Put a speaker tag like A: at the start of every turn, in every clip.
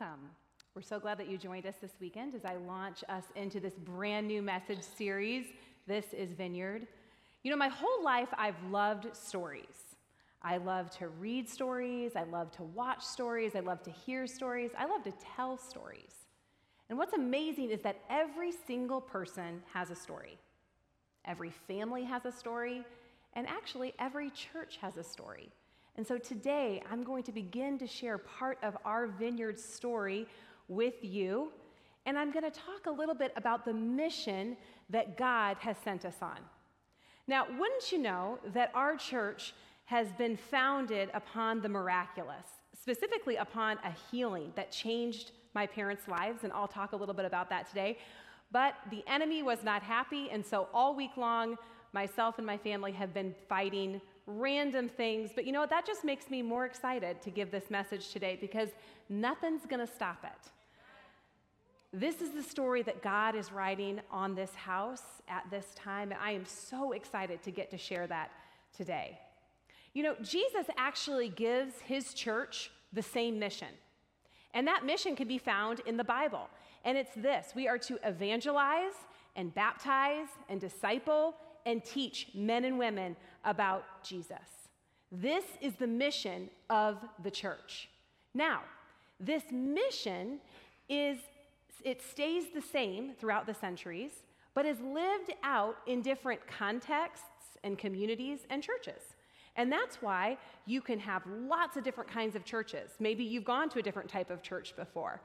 A: welcome. We're so glad that you joined us this weekend as I launch us into this brand new message series. This is Vineyard. You know, my whole life I've loved stories. I love to read stories, I love to watch stories, I love to hear stories, I love to tell stories. And what's amazing is that every single person has a story. Every family has a story, and actually, every church has a story. And so today, I'm going to begin to share part of our vineyard story with you. And I'm going to talk a little bit about the mission that God has sent us on. Now, wouldn't you know that our church has been founded upon the miraculous, specifically upon a healing that changed my parents' lives? And I'll talk a little bit about that today. But the enemy was not happy, and so all week long, myself and my family have been fighting random things. But you know what? That just makes me more excited to give this message today because nothing's going to stop it. This is the story that God is writing on this house at this time, and I am so excited to get to share that today. You know, Jesus actually gives his church the same mission, and that mission can be found in the Bible. And it's this we are to evangelize and baptize and disciple and teach men and women about Jesus. This is the mission of the church. Now, this mission is it stays the same throughout the centuries, but is lived out in different contexts and communities and churches. And that's why you can have lots of different kinds of churches. Maybe you've gone to a different type of church before.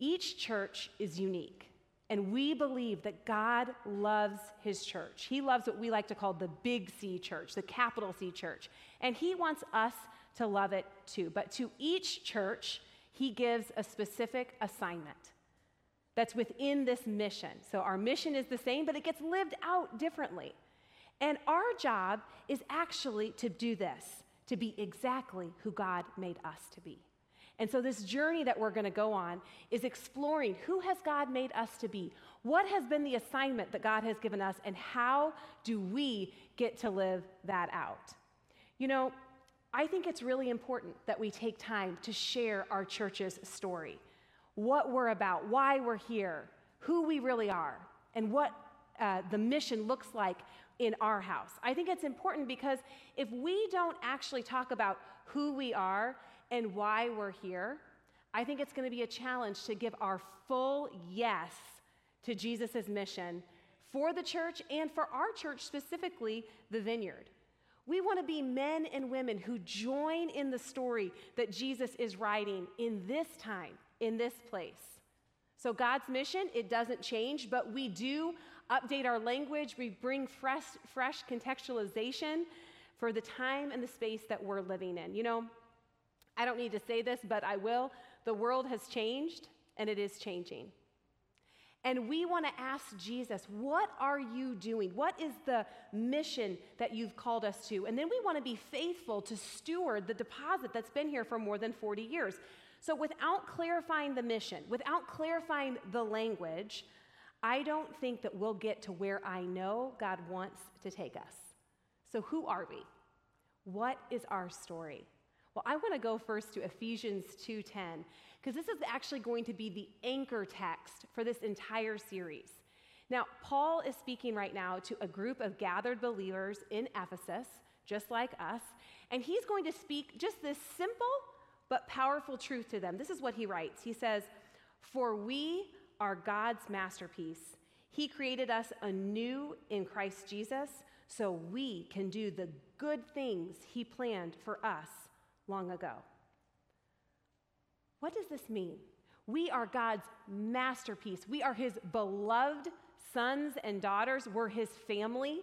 A: Each church is unique. And we believe that God loves his church. He loves what we like to call the big C church, the capital C church. And he wants us to love it too. But to each church, he gives a specific assignment that's within this mission. So our mission is the same, but it gets lived out differently. And our job is actually to do this, to be exactly who God made us to be. And so, this journey that we're going to go on is exploring who has God made us to be? What has been the assignment that God has given us? And how do we get to live that out? You know, I think it's really important that we take time to share our church's story what we're about, why we're here, who we really are, and what uh, the mission looks like in our house. I think it's important because if we don't actually talk about who we are and why we're here, I think it's going to be a challenge to give our full yes to Jesus' mission for the church and for our church specifically, the vineyard. We want to be men and women who join in the story that Jesus is writing in this time, in this place. So, God's mission, it doesn't change, but we do update our language. We bring fresh, fresh contextualization for the time and the space that we're living in. You know, I don't need to say this, but I will. The world has changed, and it is changing. And we want to ask Jesus, what are you doing? What is the mission that you've called us to? And then we want to be faithful to steward the deposit that's been here for more than 40 years. So, without clarifying the mission, without clarifying the language, I don't think that we'll get to where I know God wants to take us. So, who are we? What is our story? Well, I want to go first to Ephesians 2:10 because this is actually going to be the anchor text for this entire series. Now, Paul is speaking right now to a group of gathered believers in Ephesus, just like us, and he's going to speak just this simple but powerful truth to them. This is what he writes. He says, "For we are God's masterpiece. He created us anew in Christ Jesus so we can do the good things he planned for us long ago. What does this mean? We are God's masterpiece. We are his beloved sons and daughters. We're his family.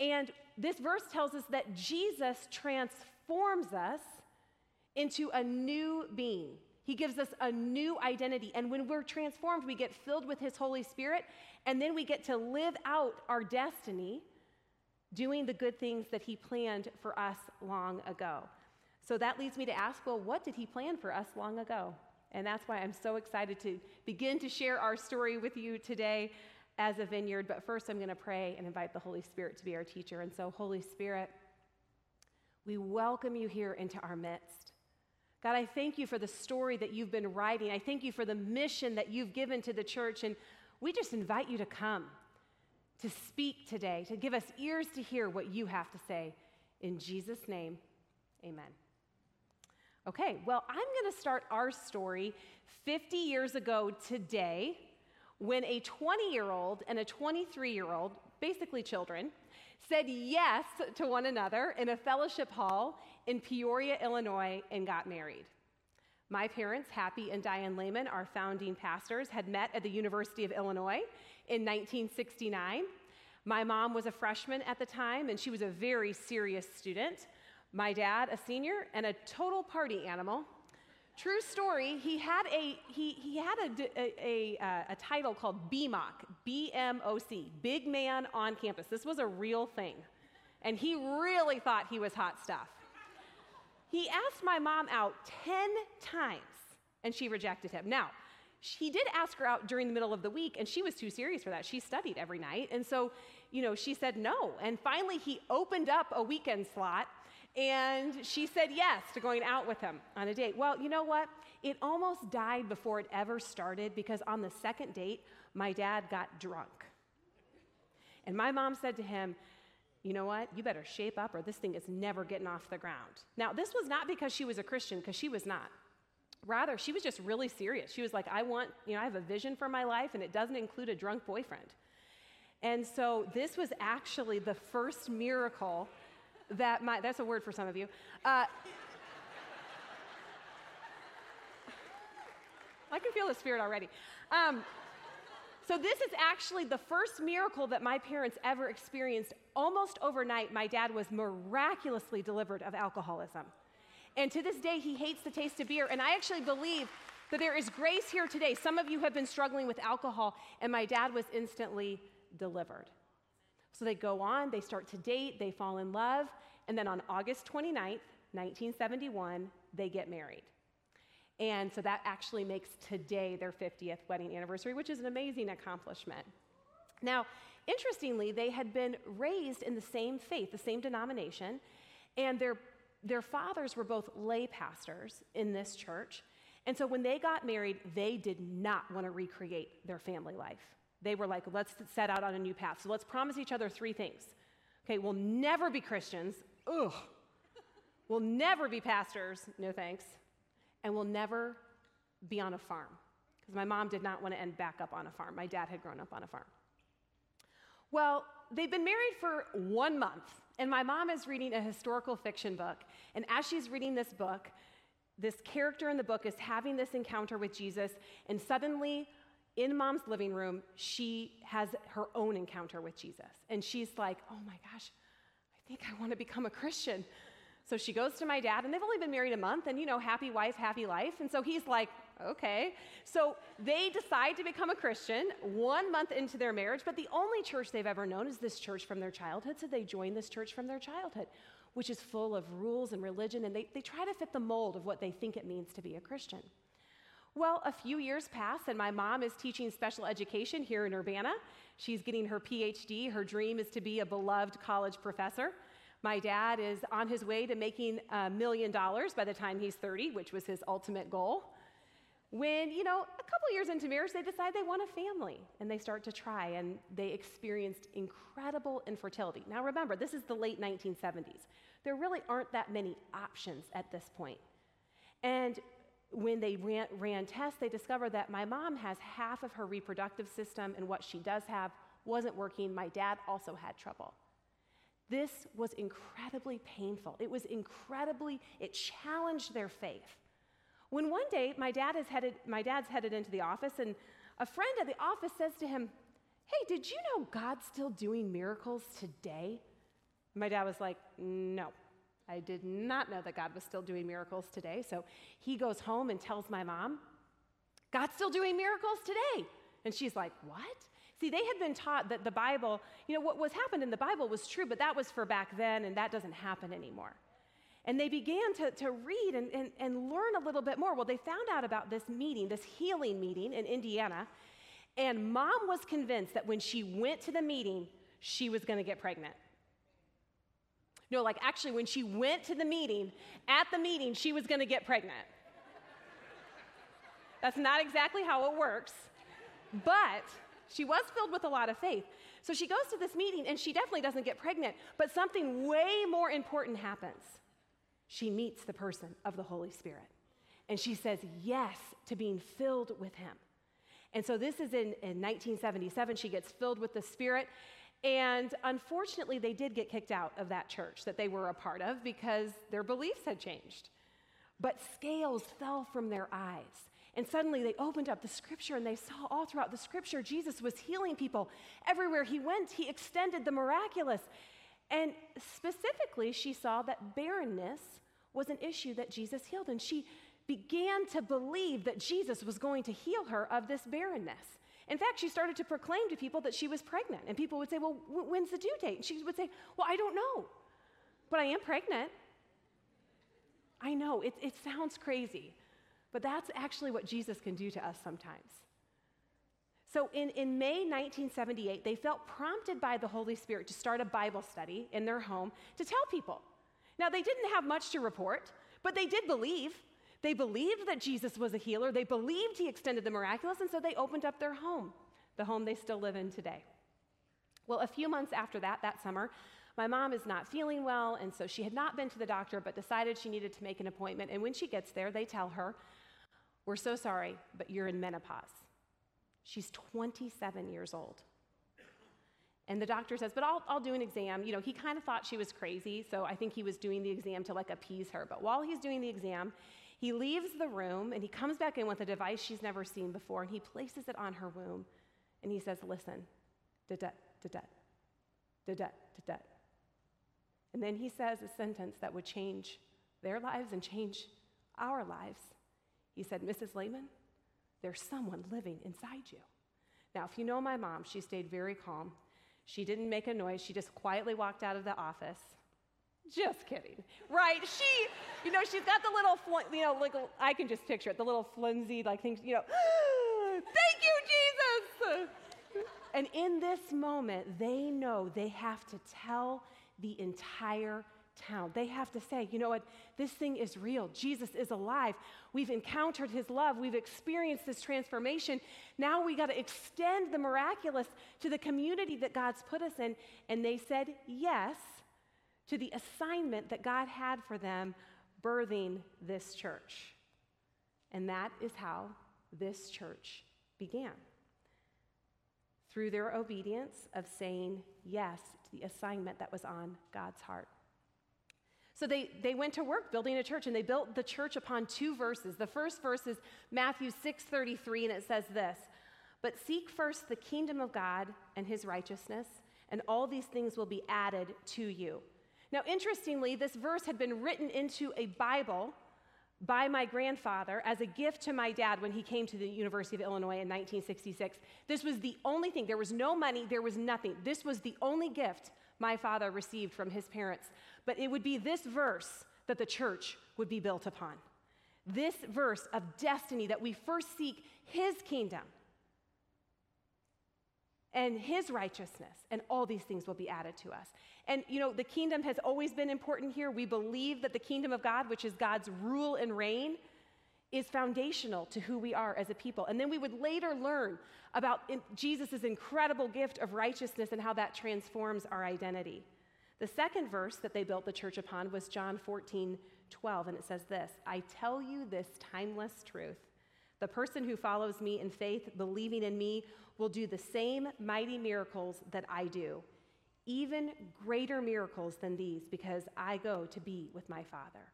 A: And this verse tells us that Jesus transforms us into a new being. He gives us a new identity. And when we're transformed, we get filled with His Holy Spirit, and then we get to live out our destiny doing the good things that He planned for us long ago. So that leads me to ask well, what did he plan for us long ago? And that's why I'm so excited to begin to share our story with you today as a vineyard. But first, I'm going to pray and invite the Holy Spirit to be our teacher. And so, Holy Spirit, we welcome you here into our midst. God, I thank you for the story that you've been writing. I thank you for the mission that you've given to the church. And we just invite you to come, to speak today, to give us ears to hear what you have to say. In Jesus' name, amen. Okay, well, I'm going to start our story 50 years ago today when a 20 year old and a 23 year old, basically children, said yes to one another in a fellowship hall in Peoria, Illinois, and got married. My parents, Happy and Diane Leman, our founding pastors, had met at the University of Illinois in 1969. My mom was a freshman at the time, and she was a very serious student. My dad, a senior, and a total party animal. True story, he had a, he, he had a, a, a, uh, a title called BMOC, B-M-O-C, Big Man on Campus. This was a real thing. And he really thought he was hot stuff. He asked my mom out 10 times, and she rejected him. Now, he did ask her out during the middle of the week, and she was too serious for that. She studied every night. And so, you know, she said no. And finally, he opened up a weekend slot, and she said yes to going out with him on a date. Well, you know what? It almost died before it ever started because on the second date, my dad got drunk. And my mom said to him, you know what? You better shape up or this thing is never getting off the ground. Now, this was not because she was a Christian, because she was not. Rather, she was just really serious. She was like, I want, you know, I have a vision for my life and it doesn't include a drunk boyfriend. And so this was actually the first miracle that my, that's a word for some of you. Uh, I can feel the spirit already. Um, so, this is actually the first miracle that my parents ever experienced. Almost overnight, my dad was miraculously delivered of alcoholism. And to this day, he hates the taste of beer. And I actually believe that there is grace here today. Some of you have been struggling with alcohol, and my dad was instantly delivered. So they go on, they start to date, they fall in love, and then on August 29th, 1971, they get married. And so that actually makes today their 50th wedding anniversary, which is an amazing accomplishment. Now, interestingly, they had been raised in the same faith, the same denomination, and their, their fathers were both lay pastors in this church. And so when they got married, they did not want to recreate their family life. They were like, let's set out on a new path. So let's promise each other three things. Okay, we'll never be Christians. Ugh. We'll never be pastors. No thanks and we'll never be on a farm. Because my mom did not want to end back up on a farm. My dad had grown up on a farm. Well, they've been married for one month, and my mom is reading a historical fiction book. And as she's reading this book, this character in the book is having this encounter with Jesus, and suddenly, in mom's living room, she has her own encounter with Jesus. And she's like, oh my gosh, I think I want to become a Christian. So she goes to my dad, and they've only been married a month, and you know, happy wife, happy life. And so he's like, okay. So they decide to become a Christian one month into their marriage, but the only church they've ever known is this church from their childhood. So they join this church from their childhood, which is full of rules and religion, and they, they try to fit the mold of what they think it means to be a Christian. Well, a few years pass, and my mom is teaching special education here in Urbana. She's getting her PhD. Her dream is to be a beloved college professor. My dad is on his way to making a million dollars by the time he's 30, which was his ultimate goal. When, you know, a couple years into marriage, they decide they want a family and they start to try and they experienced incredible infertility. Now, remember, this is the late 1970s. There really aren't that many options at this point. And when they ran, ran tests, they discovered that my mom has half of her reproductive system, and what she does have wasn't working. My dad also had trouble. This was incredibly painful. It was incredibly, it challenged their faith. When one day my dad is headed, my dad's headed into the office, and a friend at the office says to him, Hey, did you know God's still doing miracles today? My dad was like, No, I did not know that God was still doing miracles today. So he goes home and tells my mom, God's still doing miracles today. And she's like, What? See, they had been taught that the Bible, you know, what was happened in the Bible was true, but that was for back then, and that doesn't happen anymore. And they began to, to read and, and, and learn a little bit more. Well, they found out about this meeting, this healing meeting in Indiana, and mom was convinced that when she went to the meeting, she was going to get pregnant.
B: No, like actually, when she went to the meeting, at the meeting, she was going to get pregnant. That's not exactly how it works, but she was filled with a lot of faith. So she goes to this meeting and she definitely doesn't get pregnant, but something way more important happens. She meets the person of the Holy Spirit and she says yes to being filled with him. And so this is in, in 1977. She gets filled with the Spirit. And unfortunately, they did get kicked out of that church that they were a part of because their beliefs had changed. But scales fell from their eyes. And suddenly they opened up the scripture and they saw all throughout the scripture Jesus was healing people. Everywhere he went, he extended the miraculous. And specifically, she saw that barrenness was an issue that Jesus healed. And she began to believe that Jesus was going to heal her of this barrenness. In fact, she started to proclaim to people that she was pregnant. And people would say, Well, when's the due date? And she would say, Well, I don't know, but I am pregnant. I know, it, it sounds crazy, but that's actually what Jesus can do to us sometimes. So in, in May 1978, they felt prompted by the Holy Spirit to start a Bible study in their home to tell people. Now, they didn't have much to report, but they did believe. They believed that Jesus was a healer, they believed he extended the miraculous, and so they opened up their home, the home they still live in today. Well, a few months after that, that summer, my mom is not feeling well, and so she had not been to the doctor, but decided she needed to make an appointment. And when she gets there, they tell her, We're so sorry, but you're in menopause. She's 27 years old. And the doctor says, But I'll, I'll do an exam. You know, he kind of thought she was crazy, so I think he was doing the exam to like appease her. But while he's doing the exam, he leaves the room and he comes back in with a device she's never seen before and he places it on her womb and he says, Listen, da da da da da da da And then he says a sentence that would change their lives and change our lives. He said, Mrs. Leman, there's someone living inside you. Now, if you know my mom, she stayed very calm. She didn't make a noise. She just quietly walked out of the office. Just kidding, right? She, you know, she's got the little, fl- you know, like I can just picture it, the little flimsy like things, you know. Thank you, Jesus. And in this moment, they know they have to tell the entire town. They have to say, you know what, this thing is real. Jesus is alive. We've encountered his love. We've experienced this transformation. Now we got to extend the miraculous to the community that God's put us in. And they said yes to the assignment that God had for them birthing this church. And that is how this church began. Through their obedience of saying yes to the assignment that was on God's heart. So they, they went to work building a church and they built the church upon two verses. The first verse is Matthew 6:33 and it says this, "But seek first the kingdom of God and his righteousness, and all these things will be added to you." Now, interestingly, this verse had been written into a Bible by my grandfather as a gift to my dad when he came to the University of Illinois in 1966. This was the only thing. There was no money, there was nothing. This was the only gift my father received from his parents. But it would be this verse that the church would be built upon. This verse of destiny that we first seek his kingdom and his righteousness, and all these things will be added to us. And you know, the kingdom has always been important here. We believe that the kingdom of God, which is God's rule and reign, is foundational to who we are as a people. And then we would later learn about Jesus' incredible gift of righteousness and how that transforms our identity. The second verse that they built the church upon was John 14, 12, and it says this I tell you this timeless truth. The person who follows me in faith, believing in me, will do the same mighty miracles that I do, even greater miracles than these, because I go to be with my Father.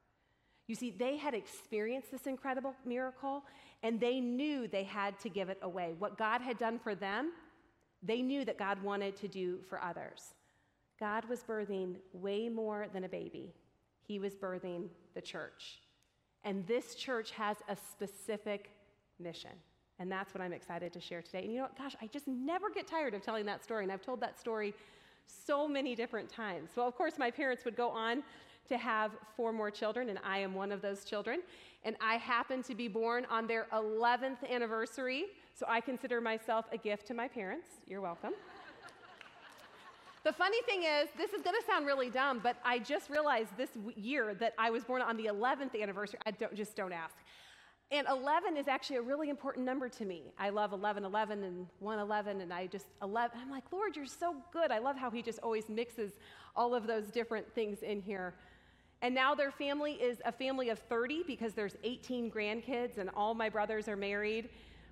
B: You see, they had experienced this incredible miracle and they knew they had to give it away. What God had done for them, they knew that God wanted to do for others. God was birthing way more than a baby, He was birthing the church. And this church has a specific mission. And that's what I'm excited to share today. And you know what? Gosh, I just never get tired of telling that story. And I've told that story so many different times. Well, of course, my parents would go on to have four more children, and I am one of those children. And I happen to be born on their 11th anniversary, so I consider myself a gift to my parents. You're welcome. The funny thing is, this is going to sound really dumb, but I just realized this year that I was born on the 11th anniversary. I don't, just don't ask. And 11 is actually a really important number to me. I love 11, 11, and 111, and I just 11. I'm like, Lord, you're so good. I love how He just always mixes all of those different things in here. And now their family is a family of 30 because there's 18 grandkids, and all my brothers are married.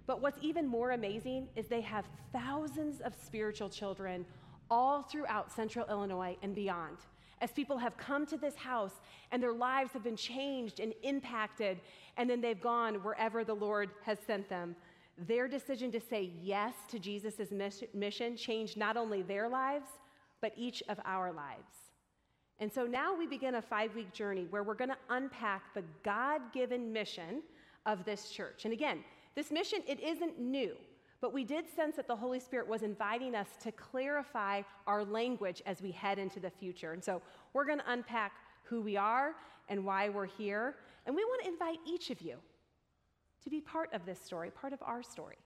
B: But what's even more amazing is they have thousands of spiritual children all throughout central Illinois and beyond. As people have come to this house and their lives have been changed and impacted, and then they've gone wherever the Lord has sent them. Their decision to say yes to Jesus' mission changed not only their lives, but each of our lives. And so now we begin a five week journey where we're going to unpack the God given mission of this church. And again, this mission, it isn't new. But we did sense that the Holy Spirit was inviting us to clarify our language as we head into the future. And so we're going to unpack who we are and why we're here. And we want to invite each of you to be part of this story, part of our story.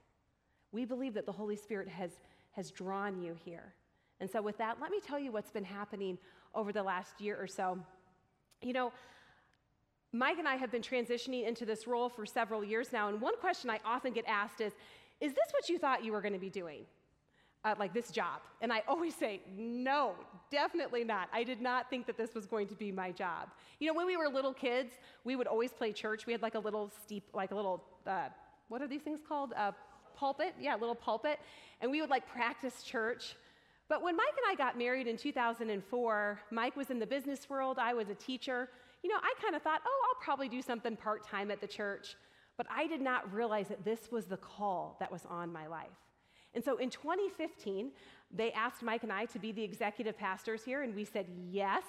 B: We believe that the Holy Spirit has, has drawn you here. And so, with that, let me tell you what's been happening over the last year or so. You know, Mike and I have been transitioning into this role for several years now, and one question I often get asked is is this what you thought you were going to be doing? Uh, like this job? And I always say, No, definitely not. I did not think that this was going to be my job. You know, when we were little kids, we would always play church. We had like a little steep, like a little, uh, what are these things called? Uh, pulpit? Yeah, little pulpit. And we would like practice church. But when Mike and I got married in 2004, Mike was in the business world, I was a teacher. You know, I kind of thought, oh, I'll probably do something part time at the church. But I did not realize that this was the call that was on my life. And so in 2015, they asked Mike and I to be the executive pastors here, and we said yes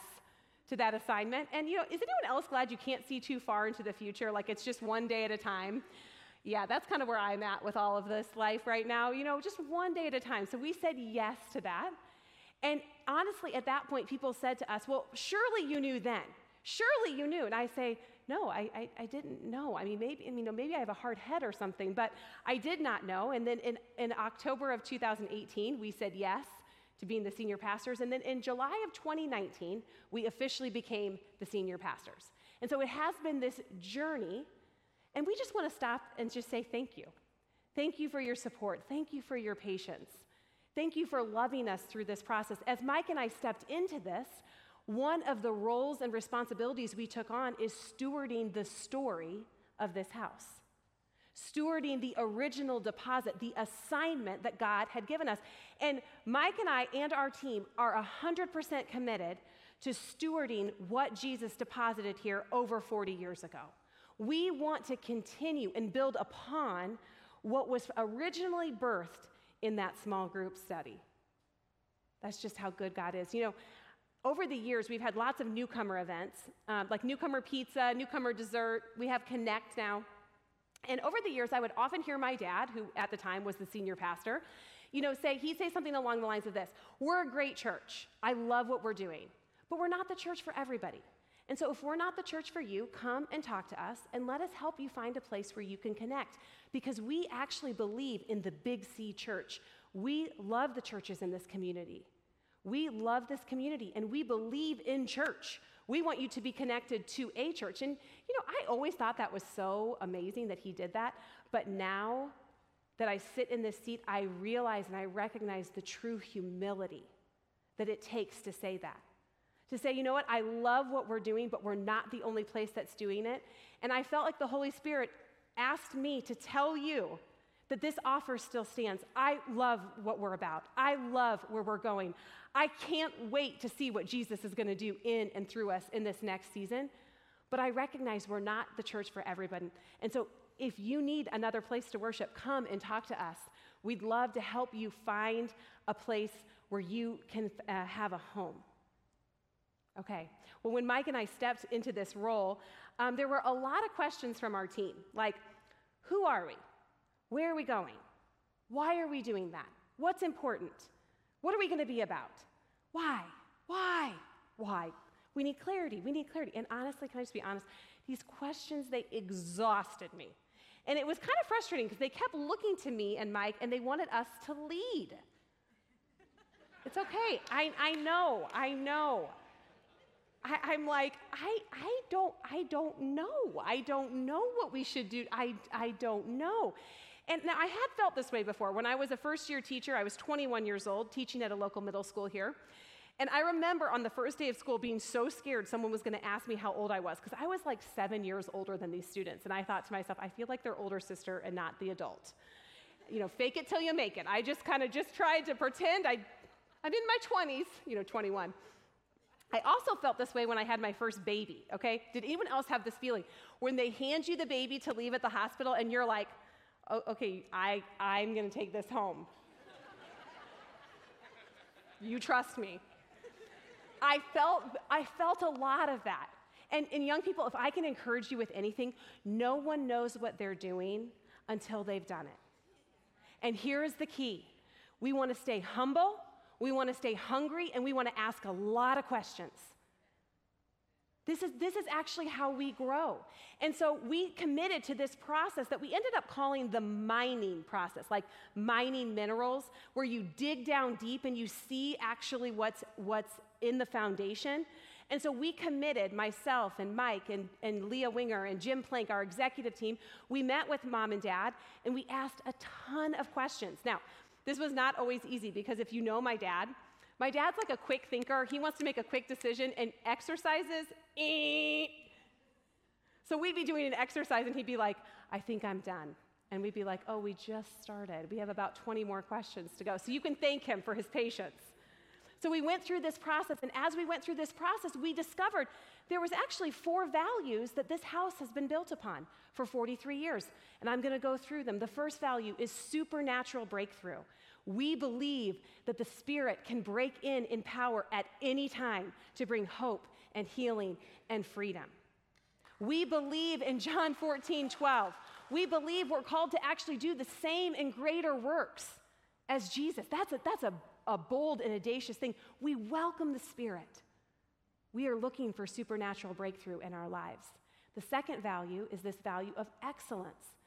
B: to that assignment. And you know, is anyone else glad you can't see too far into the future? Like it's just one day at a time? Yeah, that's kind of where I'm at with all of this life right now, you know, just one day at a time. So we said yes to that. And honestly, at that point, people said to us, Well, surely you knew then. Surely you knew. And I say, no, I, I, I, didn't know. I mean, maybe, you know, maybe I have a hard head or something, but I did not know. And then in, in October of 2018, we said yes to being the senior pastors. And then in July of 2019, we officially became the senior pastors. And so it has been this journey, and we just want to stop and just say thank you. Thank you for your support. Thank you for your patience. Thank you for loving us through this process. As Mike and I stepped into this, one of the roles and responsibilities we took on is stewarding the story of this house, stewarding the original deposit, the assignment that God had given us. And Mike and I and our team are 100% committed to stewarding what Jesus deposited here over 40 years ago. We want to continue and build upon what was originally birthed in that small group study. That's just how good God is. You know, over the years, we've had lots of newcomer events, um, like newcomer pizza, newcomer dessert. We have Connect now. And over the years, I would often hear my dad, who at the time was the senior pastor, you know, say, he'd say something along the lines of this We're a great church. I love what we're doing, but we're not the church for everybody. And so, if we're not the church for you, come and talk to us and let us help you find a place where you can connect because we actually believe in the Big C church. We love the churches in this community. We love this community and we believe in church. We want you to be connected to a church. And, you know, I always thought that was so amazing that he did that. But now that I sit in this seat, I realize and I recognize the true humility that it takes to say that. To say, you know what, I love what we're doing, but we're not the only place that's doing it. And I felt like the Holy Spirit asked me to tell you that this offer still stands. I love what we're about. I love where we're going. I can't wait to see what Jesus is going to do in and through us in this next season. But I recognize we're not the church for everybody. And so if you need another place to worship, come and talk to us. We'd love to help you find a place where you can uh, have a home. Okay. Well, when Mike and I stepped into this role, um, there were a lot of questions from our team like, who are we? Where are we going? Why are we doing that? What's important? What are we going to be about? Why? Why? Why? We need clarity. We need clarity. And honestly, can I just be honest? These questions, they exhausted me. And it was kind of frustrating because they kept looking to me and Mike and they wanted us to lead. It's okay. I, I know. I know. I, am like, I, I don't, I don't know. I don't know what we should do. I, I don't know. And now I had felt this way before. When I was a first year teacher, I was 21 years old, teaching at a local middle school here. And I remember on the first day of school being so scared someone was going to ask me how old I was, because I was like seven years older than these students. And I thought to myself, I feel like their older sister and not the adult. You know, fake it till you make it. I just kind of just tried to pretend I, I'm in my 20s, you know, 21. I also felt this way when I had my first baby, okay? Did anyone else have this feeling? When they hand you the baby to leave at the hospital and you're like, oh, okay, I, I'm gonna take this home. you trust me. I felt, I felt a lot of that. And, and young people, if I can encourage you with anything, no one knows what they're doing until they've done it. And here is the key we wanna stay humble we want to stay hungry and we want to ask a lot of questions. This is, this is actually how we grow. And so we committed to this process that we ended up calling the mining process, like mining minerals, where you dig down deep and you see actually what's, what's in the foundation. And so we committed, myself and Mike and, and Leah Winger and Jim Plank, our executive team, we met with mom and dad and we asked a ton of questions. Now, this was not always easy because if you know my dad, my dad's like a quick thinker. He wants to make a quick decision and exercises. Eh. So we'd be doing an exercise and he'd be like, I think I'm done. And we'd be like, oh, we just started. We have about 20 more questions to go. So you can thank him for his patience. So we went through this process, and as we went through this process, we discovered there was actually four values that this house has been built upon for 43 years. And I'm going to go through them. The first value is supernatural breakthrough. We believe that the Spirit can break in in power at any time to bring hope and healing and freedom. We believe in John 14, 12. We believe we're called to actually do the same and greater works as Jesus. That's a, that's a, a bold and audacious thing. We welcome the Spirit. We are looking for supernatural breakthrough in our lives. The second value is this value of excellence.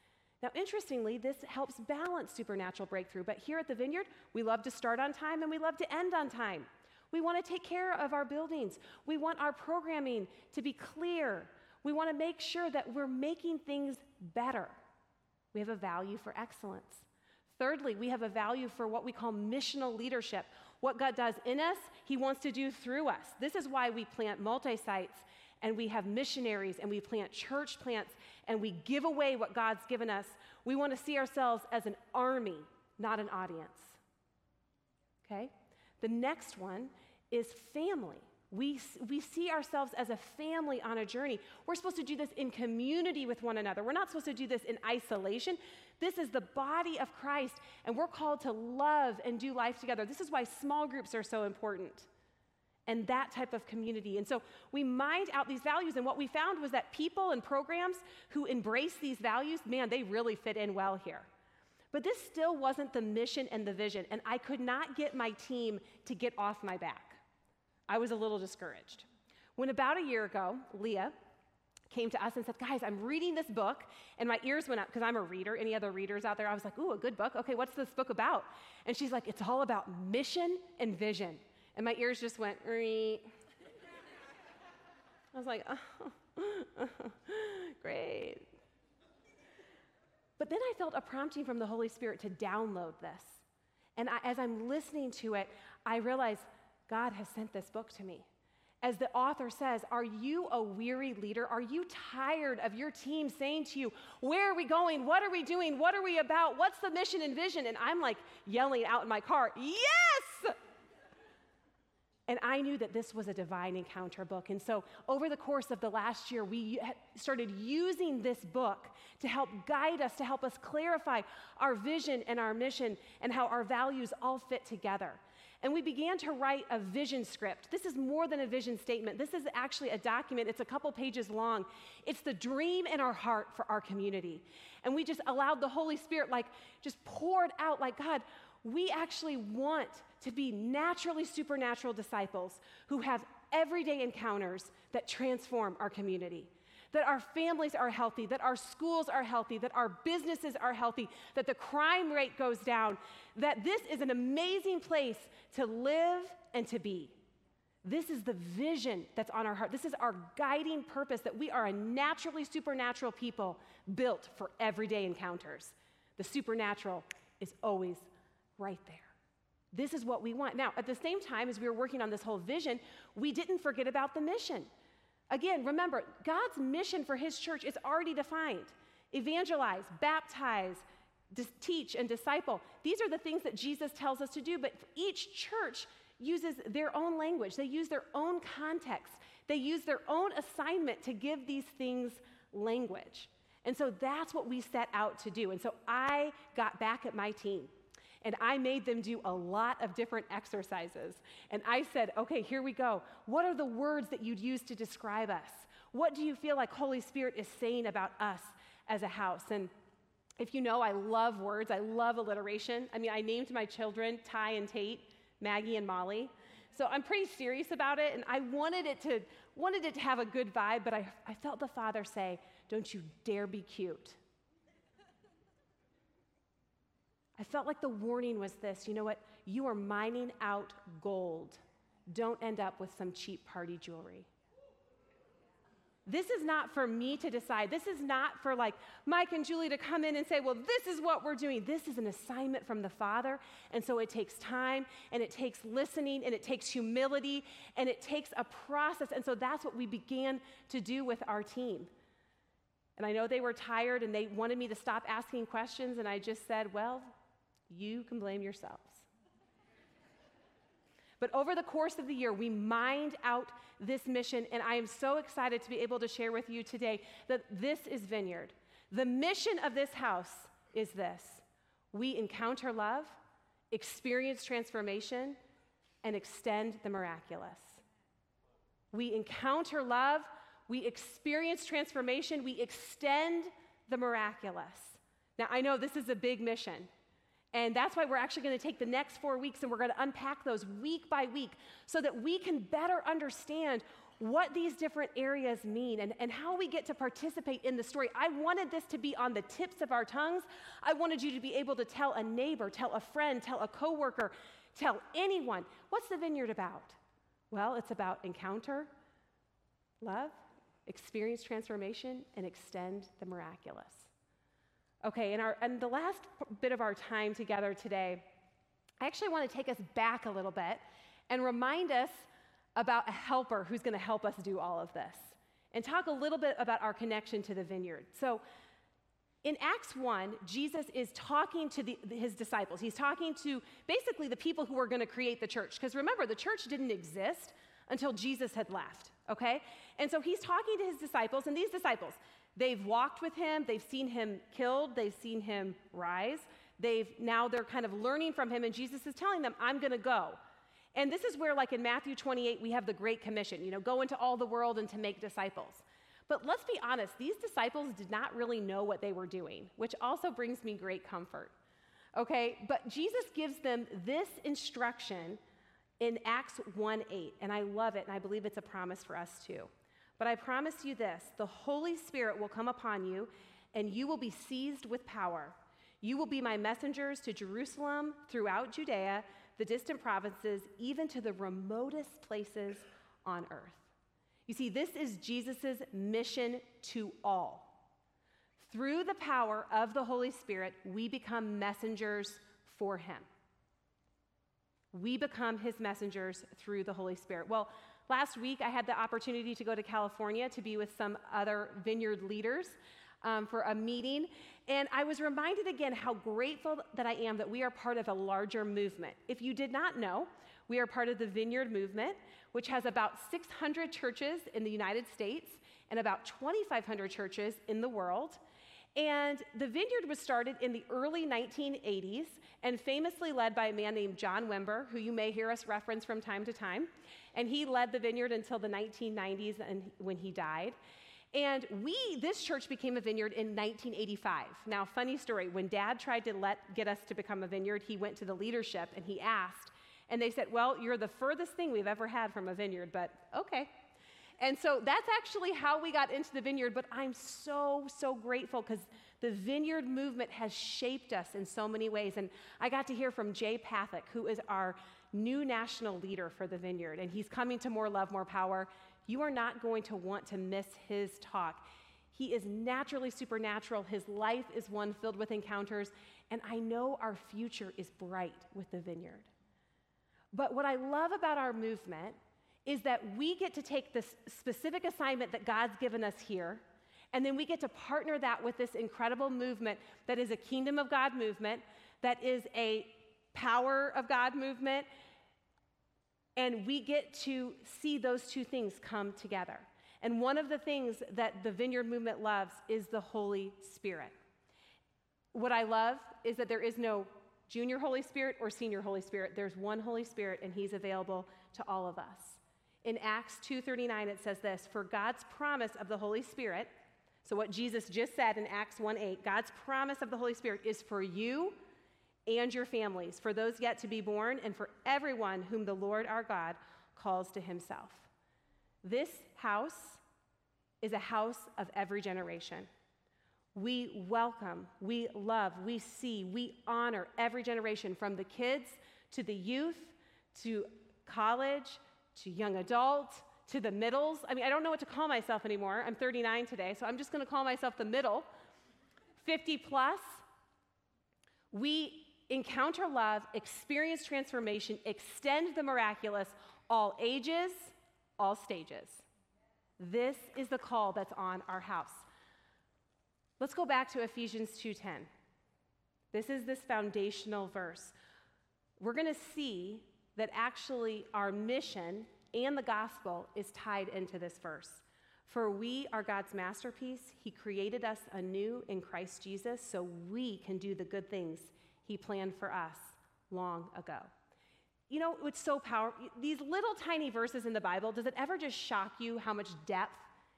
B: Now, interestingly, this helps balance supernatural breakthrough, but here at the Vineyard, we love to start on time and we love to end on time. We want to take care of our buildings. We want our programming to be clear. We want to make sure that we're making things better. We have a value for excellence. Thirdly, we have a value for what we call missional leadership. What God does in us, He wants to do through us. This is why we plant multi sites and we have missionaries and we plant church plants and we give away what God's given us. We want to see ourselves as an army, not an audience. Okay? The next one is family. We, we see ourselves as a family on a journey. We're supposed to do this in community with one another. We're not supposed to do this in isolation. This is the body of Christ, and we're called to love and do life together. This is why small groups are so important and that type of community. And so we mined out these values, and what we found was that people and programs who embrace these values, man, they really fit in well here. But this still wasn't the mission and the vision, and I could not get my team to get off my back. I was a little discouraged. When about a year ago, Leah, came to us and said, Guys, I'm reading this book. And my ears went up because I'm a reader. Any other readers out there? I was like, Ooh, a good book. Okay, what's this book about? And she's like, It's all about mission and vision. And my ears just went, Ree. I was like, oh, great. But then I felt a prompting from the Holy Spirit to download this. And I, as I'm listening to it, I realized God has sent this book to me as the author says, are you a weary leader? Are you tired of your team saying to you, Where are we going? What are we doing? What are we about? What's the mission and vision? And I'm like yelling out in my car, Yes! And I knew that this was a divine encounter book. And so, over the course of the last year, we started using this book to help guide us, to help us clarify our vision and our mission and how our values all fit together. And we began to write a vision script. This is more than a vision statement. This is actually a document. It's a couple pages long. It's the dream in our heart for our community. And we just allowed the Holy Spirit, like, just poured out, like, God, we actually want to be naturally supernatural disciples who have everyday encounters that transform our community. that our families are healthy, that our schools are healthy, that our businesses are healthy, that the crime rate goes down, that this is an amazing place to live and to be. This is the vision that's on our heart. This is our guiding purpose that we are a naturally supernatural people built for everyday encounters. The supernatural is always right there. This is what we want. Now, at the same time as we were working on this whole vision, we didn't forget about the mission. Again, remember, God's mission for his church is already defined evangelize, baptize, teach, and disciple. These are the things that Jesus tells us to do, but each church uses their own language, they use their own context, they use their own assignment to give these things language. And so that's what we set out to do. And so I got back at my team and I made them do a lot of different exercises. And I said, okay, here we go. What are the words that you'd use to describe us? What do you feel like Holy Spirit is saying about us as a house? And if you know, I love words, I love alliteration. I mean, I named my children Ty and Tate, Maggie and Molly. So I'm pretty serious about it, and I wanted it to, wanted it to have a good vibe, but I, I felt the Father say, Don't you dare be cute. I felt like the warning was this you know what? You are mining out gold. Don't end up with some cheap party jewelry. This is not for me to decide. This is not for like Mike and Julie to come in and say, well, this is what we're doing. This is an assignment from the Father. And so it takes time and it takes listening and it takes humility and it takes a process. And so that's what we began to do with our team. And I know they were tired and they wanted me to stop asking questions. And I just said, well, you can blame yourselves. But over the course of the year, we mined out this mission, and I am so excited to be able to share with you today that this is Vineyard. The mission of this house is this we encounter love, experience transformation, and extend the miraculous. We encounter love, we experience transformation, we extend the miraculous. Now, I know this is a big mission. And that's why we're actually going to take the next four weeks and we're going to unpack those week by week so that we can better understand what these different areas mean and, and how we get to participate in the story. I wanted this to be on the tips of our tongues. I wanted you to be able to tell a neighbor, tell a friend, tell a coworker, tell anyone, what's the vineyard about? Well, it's about encounter, love, experience transformation, and extend the miraculous. Okay, and, our, the last bit of our time together today, I actually want to take us back a little bit and remind us about a helper who's going to help us do all of this and talk a little bit about our connection to the vineyard. So, in Acts 1, Jesus is talking to the, his disciples. He's talking to basically the people who were going to create the church. Because remember, the church didn't exist until Jesus had left, okay? And so he's talking to his disciples, and these disciples, They've walked with him, they've seen him killed, they've seen him rise. They've now they're kind of learning from him and Jesus is telling them, "I'm going to go." And this is where like in Matthew 28 we have the great commission, you know, go into all the world and to make disciples. But let's be honest, these disciples did not really know what they were doing, which also brings me great comfort. Okay? But Jesus gives them this instruction in Acts 1 8, and I love it, and I believe it's a promise for us too. But I promise you this the Holy Spirit will come upon you, and you will be seized with power. You will be my messengers to Jerusalem, throughout Judea, the distant provinces, even to the remotest places on earth. You see, this is Jesus' mission to all. Through the power of the Holy Spirit, we become messengers for Him. We become His messengers through the Holy Spirit. Well, Last week, I had the opportunity to go to California to be with some other vineyard leaders um, for a meeting. And I was reminded again how grateful that I am that we are part of a larger movement. If you did not know, we are part of the Vineyard Movement, which has about 600 churches in the United States and about 2,500 churches in the world. And the vineyard was started in the early 1980s and famously led by a man named John Wimber, who you may hear us reference from time to time. And he led the vineyard until the 1990s and when he died. And we, this church became a vineyard in 1985. Now, funny story, when dad tried to let, get us to become a vineyard, he went to the leadership and he asked, and they said, Well, you're the furthest thing we've ever had from a vineyard, but okay. And so that's actually how we got into the vineyard, but I'm so, so grateful because the vineyard movement has shaped us in so many ways. And I got to hear from Jay Pathak, who is our new national leader for the vineyard, and he's coming to More Love, More Power. You are not going to want to miss his talk. He is naturally supernatural. His life is one filled with encounters, and I know our future is bright with the vineyard. But what I love about our movement is that we get to take this specific assignment that God's given us here, and then we get to partner that with this incredible movement that is a kingdom of God movement, that is a power of God movement, and we get to see those two things come together. And one of the things that the Vineyard movement loves is the Holy Spirit. What I love is that there is no junior Holy Spirit or senior Holy Spirit. There's one Holy Spirit, and He's available to all of us. In Acts 2:39 it says this, "For God's promise of the Holy Spirit, so what Jesus just said in Acts 1:8, God's promise of the Holy Spirit is for you and your families, for those yet to be born, and for everyone whom the Lord our God calls to himself." This house is a house of every generation. We welcome, we love, we see, we honor every generation from the kids to the youth to college to young adult to the middles. I mean, I don't know what to call myself anymore. I'm 39 today, so I'm just going to call myself the middle. 50 plus. We encounter love, experience transformation, extend the miraculous, all ages, all stages. This is the call that's on our house. Let's go back to Ephesians 2:10. This is this foundational verse. We're going to see that actually our mission and the gospel is tied into this verse. For we are God's masterpiece. He created us anew in Christ Jesus so we can do the good things He planned for us long ago. You know, it's so powerful. These little tiny verses in the Bible, does it ever just shock you how much depth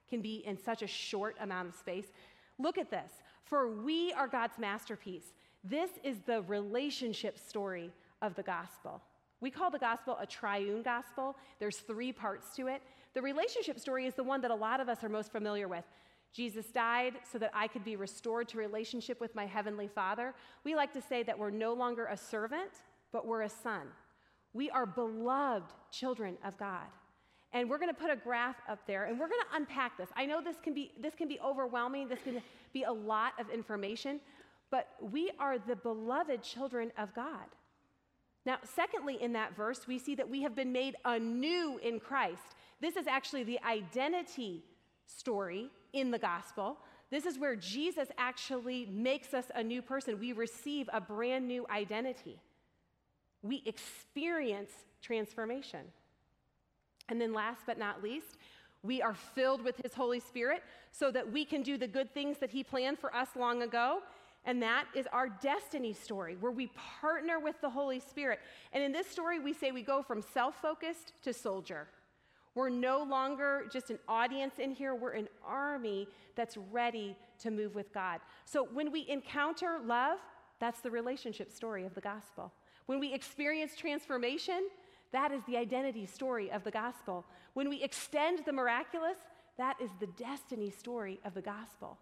B: can be in such a short amount of space? Look at this. For we are God's masterpiece. This is the relationship story of the gospel. We call the gospel a triune gospel. There's three parts to it. The relationship story is the one that a lot of us are most familiar with. Jesus died so that I could be restored to relationship with my heavenly Father. We like to say that we're no longer a servant, but we're a son. We are beloved children of God. And we're going to put a graph up there and we're going to unpack this. I know this can be this can be overwhelming. This can be a lot of information, but we are the beloved children of God. Now, secondly, in that verse, we see that we have been made anew in Christ. This is actually the identity story in the gospel. This is where Jesus actually makes us a new person. We receive a brand new identity. We experience transformation. And then, last but not least, we are filled with His Holy Spirit so that we can do the good things that He planned for us long ago. And that is our destiny story, where we partner with the Holy Spirit. And in this story, we say we go from self focused to soldier. We're no longer just an audience in here, we're an army that's ready to move with God. So when we encounter love, that's the relationship story of the gospel. When we experience transformation, that is the identity story of the gospel. When we extend the miraculous, that is the destiny story of the gospel.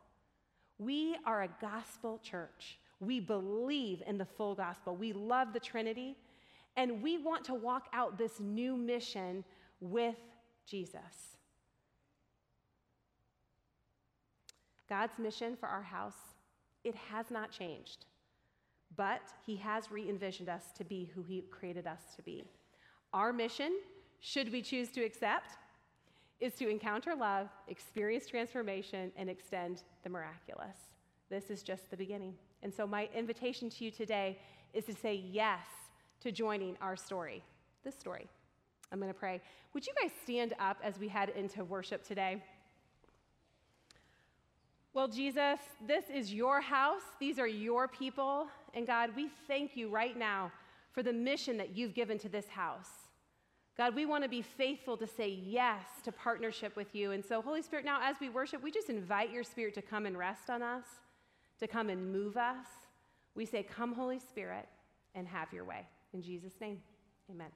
B: We are a gospel church. We believe in the full gospel. We love the Trinity, and we want to walk out this new mission with Jesus. God's mission for our house, it has not changed, but He has re envisioned us to be who He created us to be. Our mission, should we choose to accept, is to encounter love, experience transformation, and extend the miraculous. This is just the beginning. And so, my invitation to you today is to say yes to joining our story, this story. I'm going to pray. Would you guys stand up as we head into worship today? Well, Jesus, this is your house. These are your people. And God, we thank you right now for the mission that you've given to this house. God, we want to be faithful to say yes to partnership with you. And so, Holy Spirit, now as we worship, we just invite your Spirit to come and rest on us, to come and move us. We say, Come, Holy Spirit, and have your way. In Jesus' name, amen.